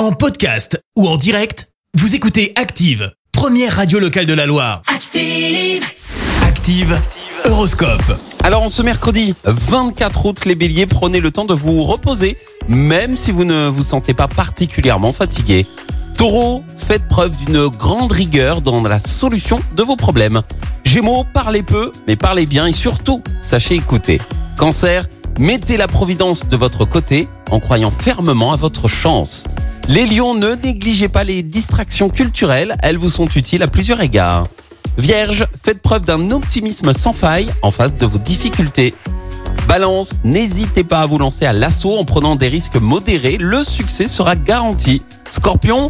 En podcast ou en direct, vous écoutez Active, première radio locale de la Loire. Active. Active, Horoscope. Alors, en ce mercredi 24 août, les béliers, prenez le temps de vous reposer, même si vous ne vous sentez pas particulièrement fatigué. Taureau, faites preuve d'une grande rigueur dans la solution de vos problèmes. Gémeaux, parlez peu, mais parlez bien et surtout, sachez écouter. Cancer, mettez la providence de votre côté en croyant fermement à votre chance. Les lions, ne négligez pas les distractions culturelles, elles vous sont utiles à plusieurs égards. Vierge, faites preuve d'un optimisme sans faille en face de vos difficultés. Balance, n'hésitez pas à vous lancer à l'assaut en prenant des risques modérés, le succès sera garanti. Scorpion,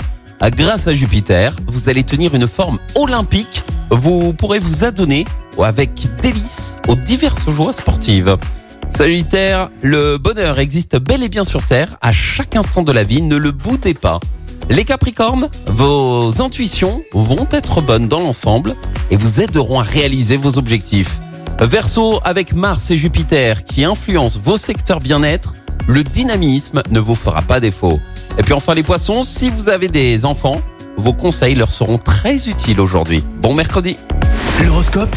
grâce à Jupiter, vous allez tenir une forme olympique, vous pourrez vous adonner avec délice aux diverses joies sportives. Sagittaire, le bonheur existe bel et bien sur Terre, à chaque instant de la vie, ne le boudez pas. Les Capricornes, vos intuitions vont être bonnes dans l'ensemble et vous aideront à réaliser vos objectifs. Verseau, avec Mars et Jupiter qui influencent vos secteurs bien-être, le dynamisme ne vous fera pas défaut. Et puis enfin les poissons, si vous avez des enfants, vos conseils leur seront très utiles aujourd'hui. Bon mercredi L'horoscope?